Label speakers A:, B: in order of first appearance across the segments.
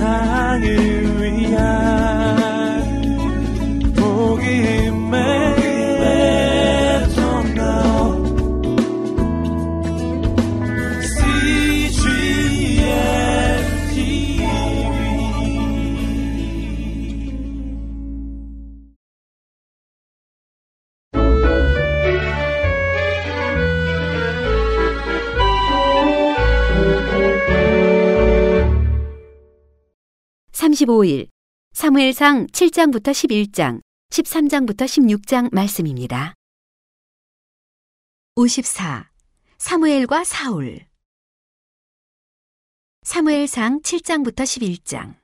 A: 세상을
B: 35일 사무엘상 7장부터 11장, 13장부터 16장 말씀입니다. 54. 사무엘과 사울 사무엘상 7장부터 11장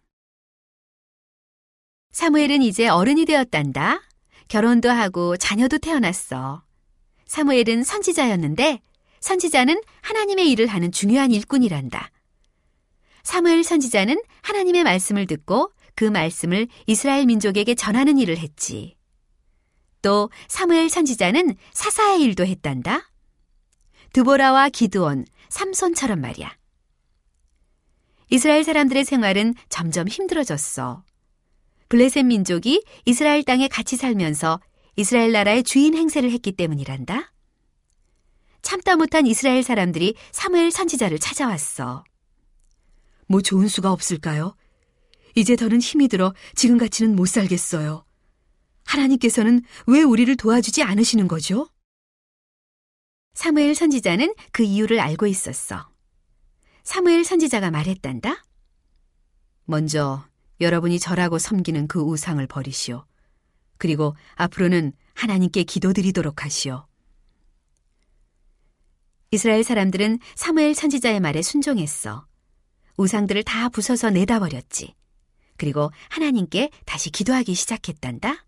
B: 사무엘은 이제 어른이 되었단다. 결혼도 하고 자녀도 태어났어. 사무엘은 선지자였는데 선지자는 하나님의 일을 하는 중요한 일꾼이란다. 사무엘 선지자는 하나님의 말씀을 듣고 그 말씀을 이스라엘 민족에게 전하는 일을 했지. 또 사무엘 선지자는 사사의 일도 했단다. 드보라와 기드온, 삼손처럼 말이야. 이스라엘 사람들의 생활은 점점 힘들어졌어. 블레셋 민족이 이스라엘 땅에 같이 살면서 이스라엘 나라의 주인 행세를 했기 때문이란다. 참다 못한 이스라엘 사람들이 사무엘 선지자를 찾아왔어.
C: 뭐 좋은 수가 없을까요? 이제 더는 힘이 들어 지금 같이는 못 살겠어요. 하나님께서는 왜 우리를 도와주지 않으시는 거죠?
B: 사무엘 선지자는 그 이유를 알고 있었어. 사무엘 선지자가 말했단다.
C: 먼저 여러분이 절하고 섬기는 그 우상을 버리시오. 그리고 앞으로는 하나님께 기도드리도록 하시오.
B: 이스라엘 사람들은 사무엘 선지자의 말에 순종했어. 우상들을 다 부숴서 내다 버렸지. 그리고 하나님께 다시 기도하기 시작했단다.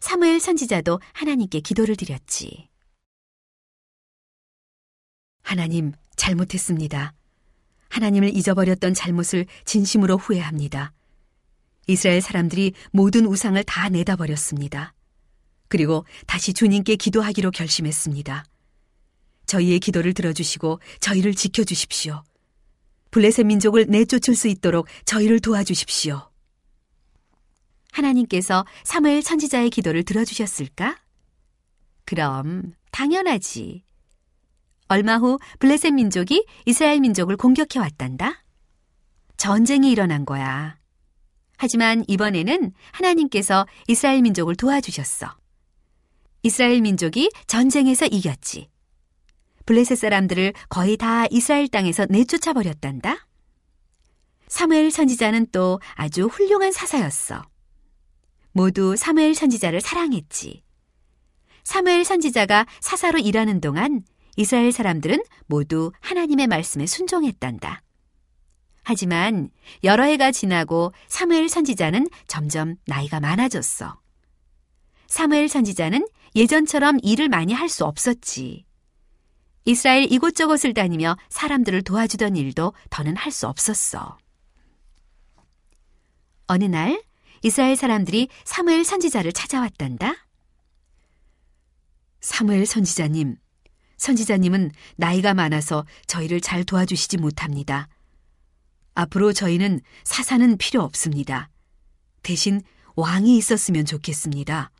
B: 사무엘 선지자도 하나님께 기도를 드렸지.
C: 하나님, 잘못했습니다. 하나님을 잊어버렸던 잘못을 진심으로 후회합니다. 이스라엘 사람들이 모든 우상을 다 내다 버렸습니다. 그리고 다시 주님께 기도하기로 결심했습니다. 저희의 기도를 들어주시고 저희를 지켜주십시오. 블레셋 민족을 내쫓을 수 있도록 저희를 도와주십시오.
B: 하나님께서 사무엘 선지자의 기도를 들어주셨을까? 그럼 당연하지. 얼마 후 블레셋 민족이 이스라엘 민족을 공격해 왔단다. 전쟁이 일어난 거야. 하지만 이번에는 하나님께서 이스라엘 민족을 도와주셨어. 이스라엘 민족이 전쟁에서 이겼지. 블레셋 사람들을 거의 다 이스라엘 땅에서 내쫓아 버렸단다. 사무엘 선지자는 또 아주 훌륭한 사사였어. 모두 사무엘 선지자를 사랑했지. 사무엘 선지자가 사사로 일하는 동안 이스라엘 사람들은 모두 하나님의 말씀에 순종했단다. 하지만 여러 해가 지나고 사무엘 선지자는 점점 나이가 많아졌어. 사무엘 선지자는 예전처럼 일을 많이 할 수 없었지. 이스라엘 이곳저곳을 다니며 사람들을 도와주던 일도 더는 할 수 없었어. 어느 날 이스라엘 사람들이 사무엘 선지자를 찾아왔단다.
C: 사무엘 선지자님, 선지자님은 나이가 많아서 저희를 잘 도와주시지 못합니다. 앞으로 저희는 사사는 필요 없습니다. 대신 왕이 있었으면 좋겠습니다.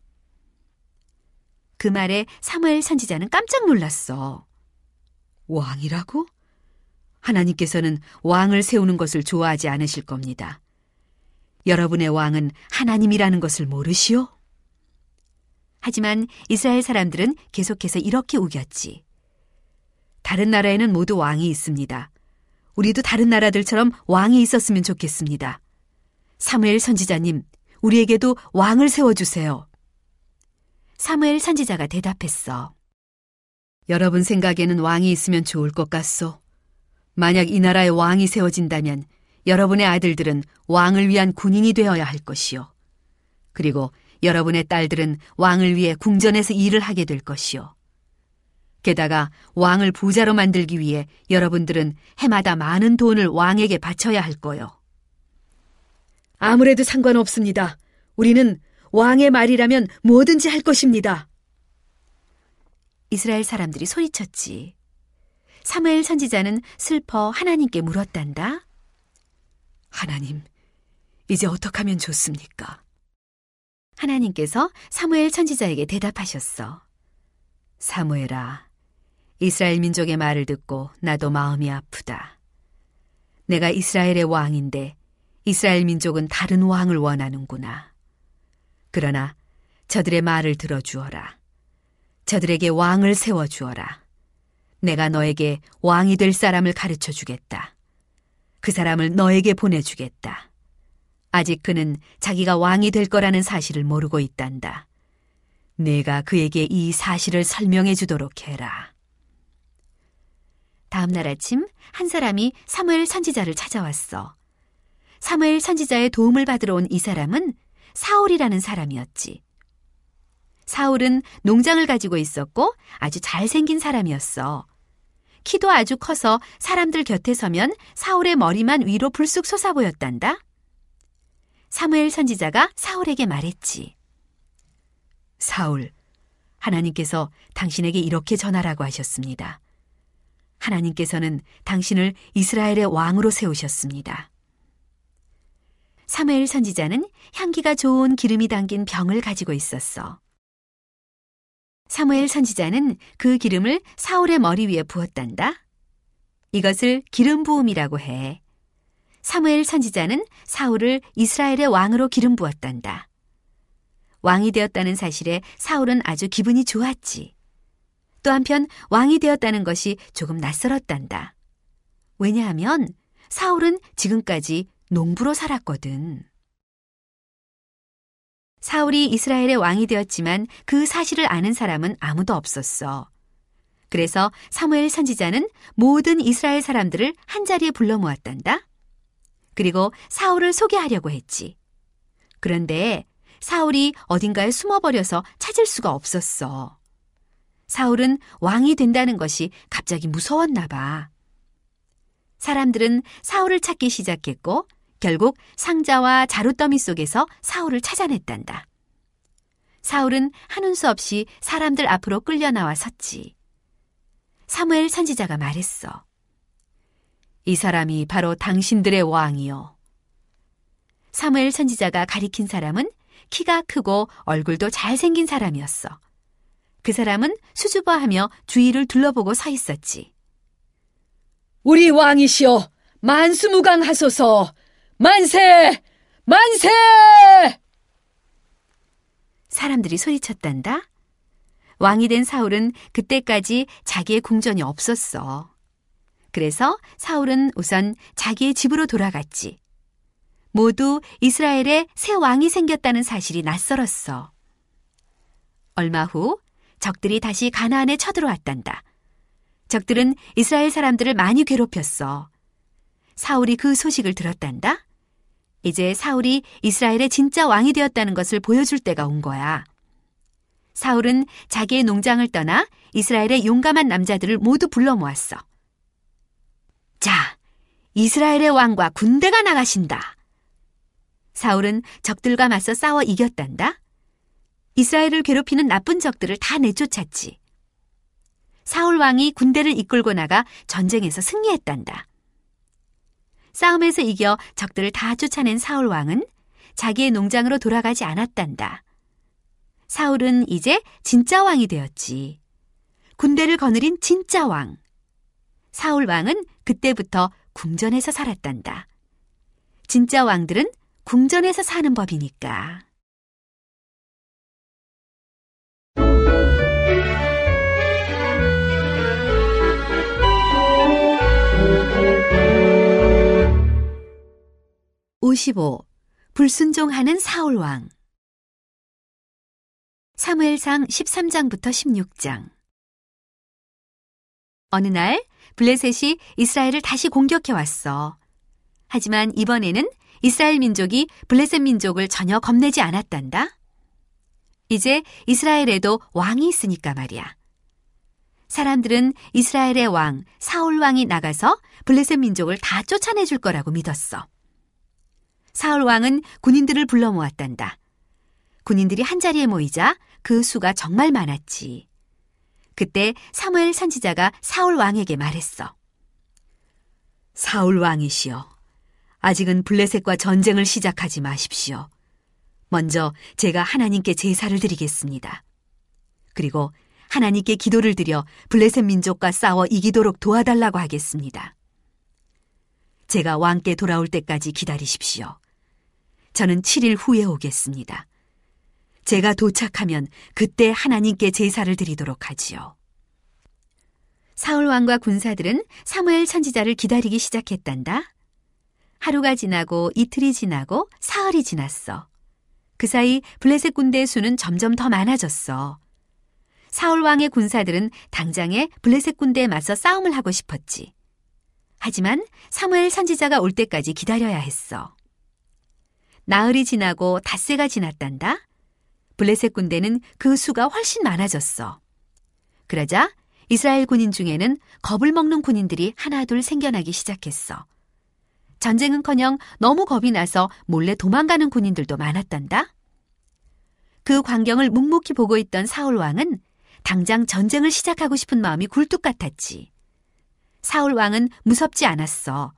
B: 그 말에 사무엘 선지자는 깜짝 놀랐어.
C: 왕이라고? 하나님께서는 왕을 세우는 것을 좋아하지 않으실 겁니다. 여러분의 왕은 하나님이라는 것을 모르시오?
B: 하지만 이스라엘 사람들은 계속해서 이렇게 우겼지.
C: 다른 나라에는 모두 왕이 있습니다. 우리도 다른 나라들처럼 왕이 있었으면 좋겠습니다. 사무엘 선지자님, 우리에게도 왕을 세워주세요.
B: 사무엘 선지자가 대답했어.
C: 여러분 생각에는 왕이 있으면 좋을 것 같소. 만약 이 나라에 왕이 세워진다면 여러분의 아들들은 왕을 위한 군인이 되어야 할 것이요. 그리고 여러분의 딸들은 왕을 위해 궁전에서 일을 하게 될 것이요. 게다가 왕을 부자로 만들기 위해 여러분들은 해마다 많은 돈을 왕에게 바쳐야 할 거요. 아무래도 상관없습니다. 우리는 왕의 말이라면 뭐든지 할 것입니다.
B: 이스라엘 사람들이 소리쳤지. 사무엘 선지자는 슬퍼 하나님께 물었단다.
C: 하나님, 이제 어떻게 하면 좋습니까?
B: 하나님께서 사무엘 선지자에게 대답하셨어.
C: 사무엘아, 이스라엘 민족의 말을 듣고 나도 마음이 아프다. 내가 이스라엘의 왕인데 이스라엘 민족은 다른 왕을 원하는구나. 그러나 저들의 말을 들어주어라. 저들에게 왕을 세워 주어라. 내가 너에게 왕이 될 사람을 가르쳐 주겠다. 그 사람을 너에게 보내주겠다. 아직 그는 자기가 왕이 될 거라는 사실을 모르고 있단다. 내가 그에게 이 사실을 설명해 주도록 해라.
B: 다음 날 아침 한 사람이 사무엘 선지자를 찾아왔어. 사무엘 선지자의 도움을 받으러 온 이 사람은 사울이라는 사람이었지. 사울은 농장을 가지고 있었고 아주 잘생긴 사람이었어. 키도 아주 커서 사람들 곁에 서면 사울의 머리만 위로 불쑥 솟아 보였단다. 사무엘 선지자가 사울에게 말했지.
C: 사울, 하나님께서 당신에게 이렇게 전하라고 하셨습니다. 하나님께서는 당신을 이스라엘의 왕으로 세우셨습니다.
B: 사무엘 선지자는 향기가 좋은 기름이 담긴 병을 가지고 있었어. 사무엘 선지자는 그 기름을 사울의 머리 위에 부었단다. 이것을 기름 부음이라고 해. 사무엘 선지자는 사울을 이스라엘의 왕으로 기름 부었단다. 왕이 되었다는 사실에 사울은 아주 기분이 좋았지. 또 한편 왕이 되었다는 것이 조금 낯설었단다. 왜냐하면 사울은 지금까지 농부로 살았거든. 사울이 이스라엘의 왕이 되었지만 그 사실을 아는 사람은 아무도 없었어. 그래서 사무엘 선지자는 모든 이스라엘 사람들을 한자리에 불러 모았단다. 그리고 사울을 소개하려고 했지. 그런데 사울이 어딘가에 숨어버려서 찾을 수가 없었어. 사울은 왕이 된다는 것이 갑자기 무서웠나 봐. 사람들은 사울을 찾기 시작했고 결국 상자와 자루더미 속에서 사울을 찾아냈단다. 사울은 하는 수 없이 사람들 앞으로 끌려 나와 섰지. 사무엘 선지자가 말했어.
C: 이 사람이 바로 당신들의 왕이요.
B: 사무엘 선지자가 가리킨 사람은 키가 크고 얼굴도 잘생긴 사람이었어. 그 사람은 수줍어하며 주위를 둘러보고 서 있었지.
C: 우리 왕이시여, 만수무강하소서, 만세! 만세!
B: 사람들이 소리쳤단다. 왕이 된 사울은 그때까지 자기의 궁전이 없었어. 그래서 사울은 우선 자기의 집으로 돌아갔지. 모두 이스라엘에 새 왕이 생겼다는 사실이 낯설었어. 얼마 후 적들이 다시 가나안에 쳐들어왔단다. 적들은 이스라엘 사람들을 많이 괴롭혔어. 사울이 그 소식을 들었단다. 이제 사울이 이스라엘의 진짜 왕이 되었다는 것을 보여줄 때가 온 거야. 사울은 자기의 농장을 떠나 이스라엘의 용감한 남자들을 모두 불러 모았어. 자, 이스라엘의 왕과 군대가 나가신다. 사울은 적들과 맞서 싸워 이겼단다. 이스라엘을 괴롭히는 나쁜 적들을 다 내쫓았지. 사울 왕이 군대를 이끌고 나가 전쟁에서 승리했단다. 싸움에서 이겨 적들을 다 쫓아낸 사울 왕은 자기의 농장으로 돌아가지 않았단다. 사울은 이제 진짜 왕이 되었지. 군대를 거느린 진짜 왕. 사울 왕은 그때부터 궁전에서 살았단다. 진짜 왕들은 궁전에서 사는 법이니까. 오십오 불순종하는 사울 왕 사무엘상 13장부터 16장 어느 날 블레셋이 이스라엘을 다시 공격해 왔어. 하지만 이번에는 이스라엘 민족이 블레셋 민족을 전혀 겁내지 않았단다. 이제 이스라엘에도 왕이 있으니까 말이야. 사람들은 이스라엘의 왕, 사울 왕이 나가서 블레셋 민족을 다 쫓아내 줄 거라고 믿었어. 사울 왕은 군인들을 불러 모았단다. 군인들이 한자리에 모이자 그 수가 정말 많았지. 그때 사무엘 선지자가 사울 왕에게 말했어.
C: 사울 왕이시여,
B: 아직은 블레셋과 전쟁을 시작하지 마십시오. 먼저 제가 하나님께 제사를 드리겠습니다. 그리고 하나님께 기도를 드려 블레셋 민족과 싸워 이기도록 도와달라고 하겠습니다. 제가 왕께 돌아올 때까지 기다리십시오. 저는 7일 후에 오겠습니다. 제가 도착하면 그때 하나님께 제사를 드리도록 하지요. 사울 왕과 군사들은 사무엘 선지자를 기다리기 시작했단다. 하루가 지나고 이틀이 지나고 사흘이 지났어. 그 사이 블레셋 군대의 수는 점점 더 많아졌어. 사울 왕의 군사들은 당장에 블레셋 군대에 맞서 싸움을 하고 싶었지. 하지만 사무엘 선지자가 올 때까지 기다려야 했어. 나흘이 지나고 닷새가 지났단다. 블레셋 군대는 그 수가 훨씬 많아졌어. 그러자 이스라엘 군인 중에는 겁을 먹는 군인들이 하나둘 생겨나기 시작했어. 전쟁은커녕 너무 겁이 나서 몰래 도망가는 군인들도 많았단다. 그 광경을 묵묵히 보고 있던 사울 왕은 당장 전쟁을 시작하고 싶은 마음이 굴뚝 같았지. 사울 왕은 무섭지 않았어.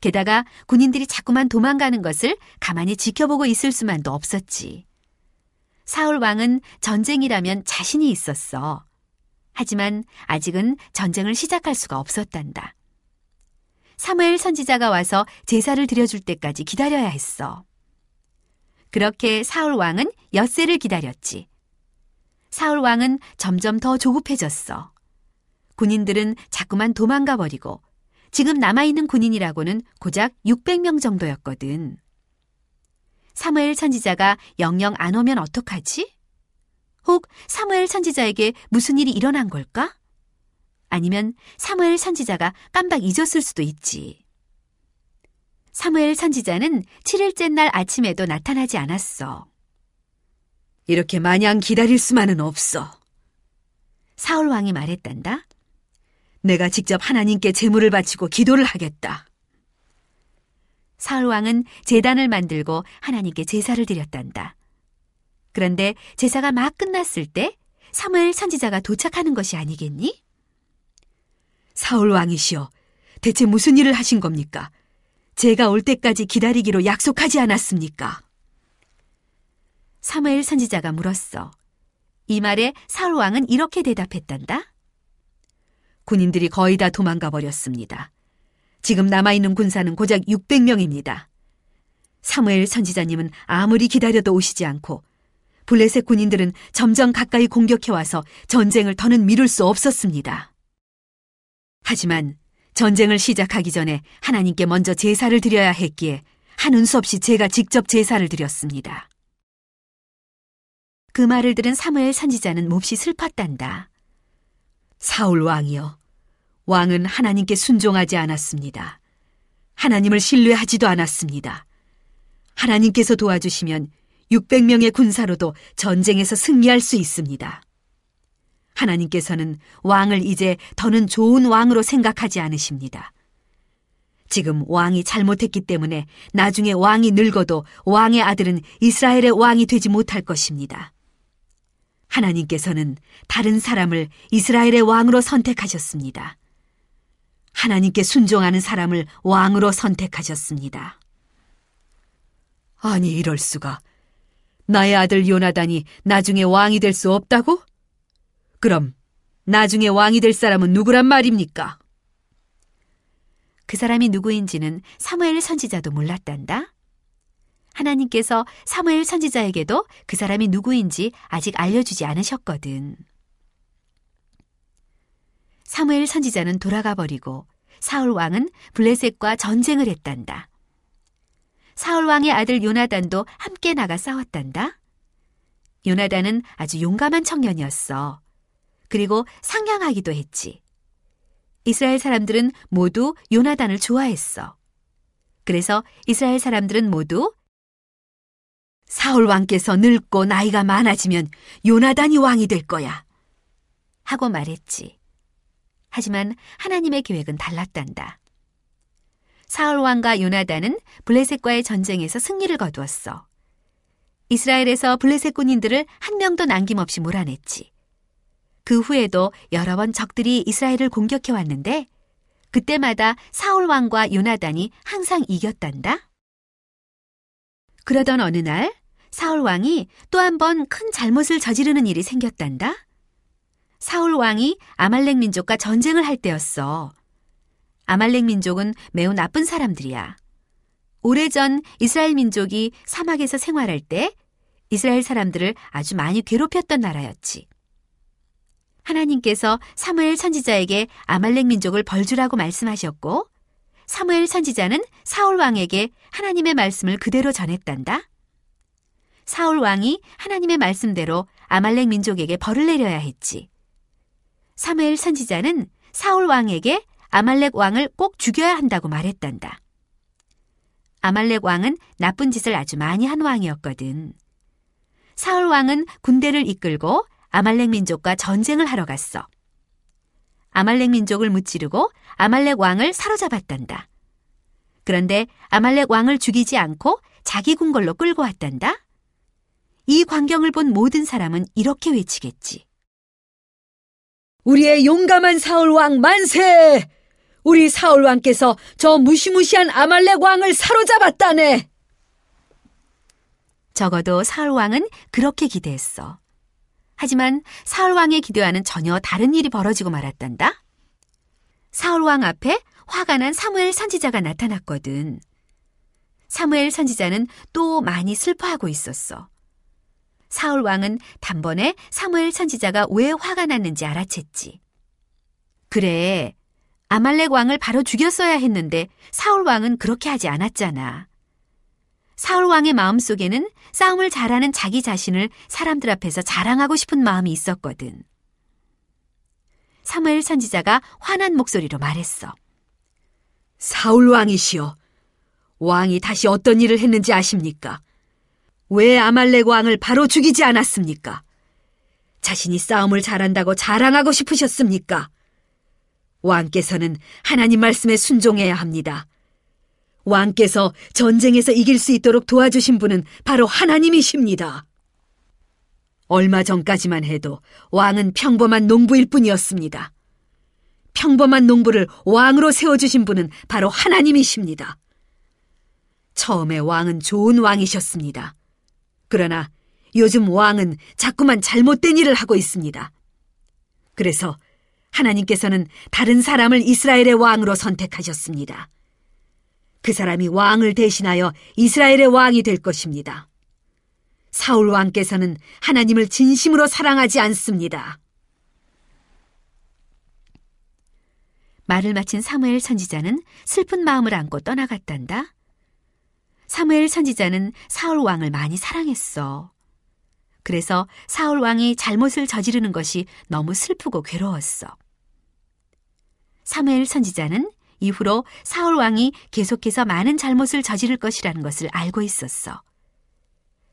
B: 게다가 군인들이 자꾸만 도망가는 것을 가만히 지켜보고 있을 수만도 없었지. 사울 왕은 전쟁이라면 자신이 있었어. 하지만 아직은 전쟁을 시작할 수가 없었단다. 사무엘 선지자가 와서 제사를 드려줄 때까지 기다려야 했어. 그렇게 사울 왕은 엿새를 기다렸지. 사울 왕은 점점 더 조급해졌어. 군인들은 자꾸만 도망가 버리고 지금 남아있는 군인이라고는 고작 600명 정도였거든. 사무엘 선지자가 영영 안 오면 어떡하지? 혹 사무엘 선지자에게 무슨 일이 일어난 걸까? 아니면 사무엘 선지자가 깜빡 잊었을 수도 있지. 사무엘 선지자는 7일째 날 아침에도 나타나지 않았어. 이렇게 마냥 기다릴 수만은 없어. 사울 왕이 말했단다. 내가 직접 하나님께 제물을 바치고 기도를 하겠다. 사울 왕은 제단을 만들고 하나님께 제사를 드렸단다. 그런데 제사가 막 끝났을 때 사무엘 선지자가 도착하는 것이 아니겠니? 사울 왕이시여, 대체 무슨 일을 하신 겁니까? 제가 올 때까지 기다리기로 약속하지 않았습니까? 사무엘 선지자가 물었어. 이 말에 사울 왕은 이렇게 대답했단다. 군인들이 거의 다 도망가 버렸습니다. 지금 남아있는 군사는 고작 600명입니다. 사무엘 선지자님은 아무리 기다려도 오시지 않고 블레셋 군인들은 점점 가까이 공격해와서 전쟁을 더는 미룰 수 없었습니다. 하지만 전쟁을 시작하기 전에 하나님께 먼저 제사를 드려야 했기에 하는 수 없이 제가 직접 제사를 드렸습니다. 그 말을 들은 사무엘 선지자는 몹시 슬펐단다. 사울 왕이여, 왕은 하나님께 순종하지 않았습니다. 하나님을 신뢰하지도 않았습니다. 하나님께서 도와주시면 600명의 군사로도 전쟁에서 승리할 수 있습니다. 하나님께서는 왕을 이제 더는 좋은 왕으로 생각하지 않으십니다. 지금 왕이 잘못했기 때문에 나중에 왕이 늙어도 왕의 아들은 이스라엘의 왕이 되지 못할 것입니다. 하나님께서는 다른 사람을 이스라엘의 왕으로 선택하셨습니다. 하나님께 순종하는 사람을 왕으로 선택하셨습니다. 아니, 이럴 수가. 나의 아들 요나단이 나중에 왕이 될 수 없다고? 그럼 나중에 왕이 될 사람은 누구란 말입니까? 그 사람이 누구인지는 사무엘 선지자도 몰랐단다. 하나님께서 사무엘 선지자에게도 그 사람이 누구인지 아직 알려주지 않으셨거든. 사무엘 선지자는 돌아가 버리고 사울 왕은 블레셋과 전쟁을 했단다. 사울 왕의 아들 요나단도 함께 나가 싸웠단다. 요나단은 아주 용감한 청년이었어. 그리고 상냥하기도 했지. 이스라엘 사람들은 모두 요나단을 좋아했어. 그래서 이스라엘 사람들은 모두 사울 왕께서 늙고 나이가 많아지면 요나단이 왕이 될 거야. 하고 말했지. 하지만 하나님의 계획은 달랐단다. 사울 왕과 요나단은 블레셋과의 전쟁에서 승리를 거두었어. 이스라엘에서 블레셋 군인들을 한 명도 남김없이 몰아냈지. 그 후에도 여러 번 적들이 이스라엘을 공격해 왔는데 그때마다 사울 왕과 요나단이 항상 이겼단다. 그러던 어느 날 사울 왕이 또 한 번 큰 잘못을 저지르는 일이 생겼단다. 사울 왕이 아말렉 민족과 전쟁을 할 때였어. 아말렉 민족은 매우 나쁜 사람들이야. 오래전 이스라엘 민족이 사막에서 생활할 때 이스라엘 사람들을 아주 많이 괴롭혔던 나라였지. 하나님께서 사무엘 선지자에게 아말렉 민족을 벌주라고 말씀하셨고 사무엘 선지자는 사울 왕에게 하나님의 말씀을 그대로 전했단다. 사울 왕이 하나님의 말씀대로 아말렉 민족에게 벌을 내려야 했지. 사무엘 선지자는 사울 왕에게 아말렉 왕을 꼭 죽여야 한다고 말했단다. 아말렉 왕은 나쁜 짓을 아주 많이 한 왕이었거든. 사울 왕은 군대를 이끌고 아말렉 민족과 전쟁을 하러 갔어. 아말렉 민족을 무찌르고 아말렉 왕을 사로잡았단다. 그런데 아말렉 왕을 죽이지 않고 자기 궁궐로 끌고 왔단다. 이 광경을 본 모든 사람은 이렇게 외치겠지.
C: 우리의 용감한 사울 왕 만세! 우리 사울 왕께서 저 무시무시한 아말렉 왕을 사로잡았다네!
B: 적어도 사울 왕은 그렇게 기대했어. 하지만 사울 왕의 기대와는 전혀 다른 일이 벌어지고 말았단다. 사울 왕 앞에 화가 난 사무엘 선지자가 나타났거든. 사무엘 선지자는 또 많이 슬퍼하고 있었어. 사울 왕은 단번에 사무엘 선지자가 왜 화가 났는지 알아챘지. 그래, 아말렉 왕을 바로 죽였어야 했는데 사울 왕은 그렇게 하지 않았잖아. 사울 왕의 마음속에는 싸움을 잘하는 자기 자신을 사람들 앞에서 자랑하고 싶은 마음이 있었거든. 사무엘 선지자가 화난 목소리로 말했어.
C: 사울 왕이시여. 왕이 다시 어떤 일을 했는지 아십니까? 왜 아말렉 왕을 바로 죽이지 않았습니까? 자신이 싸움을 잘한다고 자랑하고 싶으셨습니까? 왕께서는 하나님 말씀에 순종해야 합니다. 왕께서 전쟁에서 이길 수 있도록 도와주신 분은 바로 하나님이십니다. 얼마 전까지만 해도 왕은 평범한 농부일 뿐이었습니다. 평범한 농부를 왕으로 세워주신 분은 바로 하나님이십니다. 처음에 왕은 좋은 왕이셨습니다. 그러나 요즘 왕은 자꾸만 잘못된 일을 하고 있습니다. 그래서 하나님께서는 다른 사람을 이스라엘의 왕으로 선택하셨습니다. 그 사람이 왕을 대신하여 이스라엘의 왕이 될 것입니다. 사울 왕께서는 하나님을 진심으로 사랑하지 않습니다.
B: 말을 마친 사무엘 선지자는 슬픈 마음을 안고 떠나갔단다. 사무엘 선지자는 사울 왕을 많이 사랑했어. 그래서 사울 왕이 잘못을 저지르는 것이 너무 슬프고 괴로웠어. 사무엘 선지자는 이후로 사울 왕이 계속해서 많은 잘못을 저지를 것이라는 것을 알고 있었어.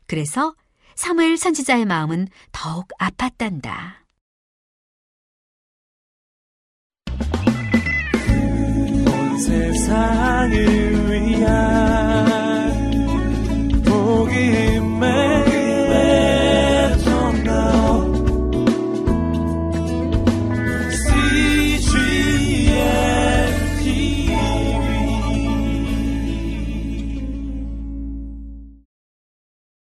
B: 그래서 사무엘 선지자의 마음은 더욱 아팠단다.
A: 세상을 위한 복이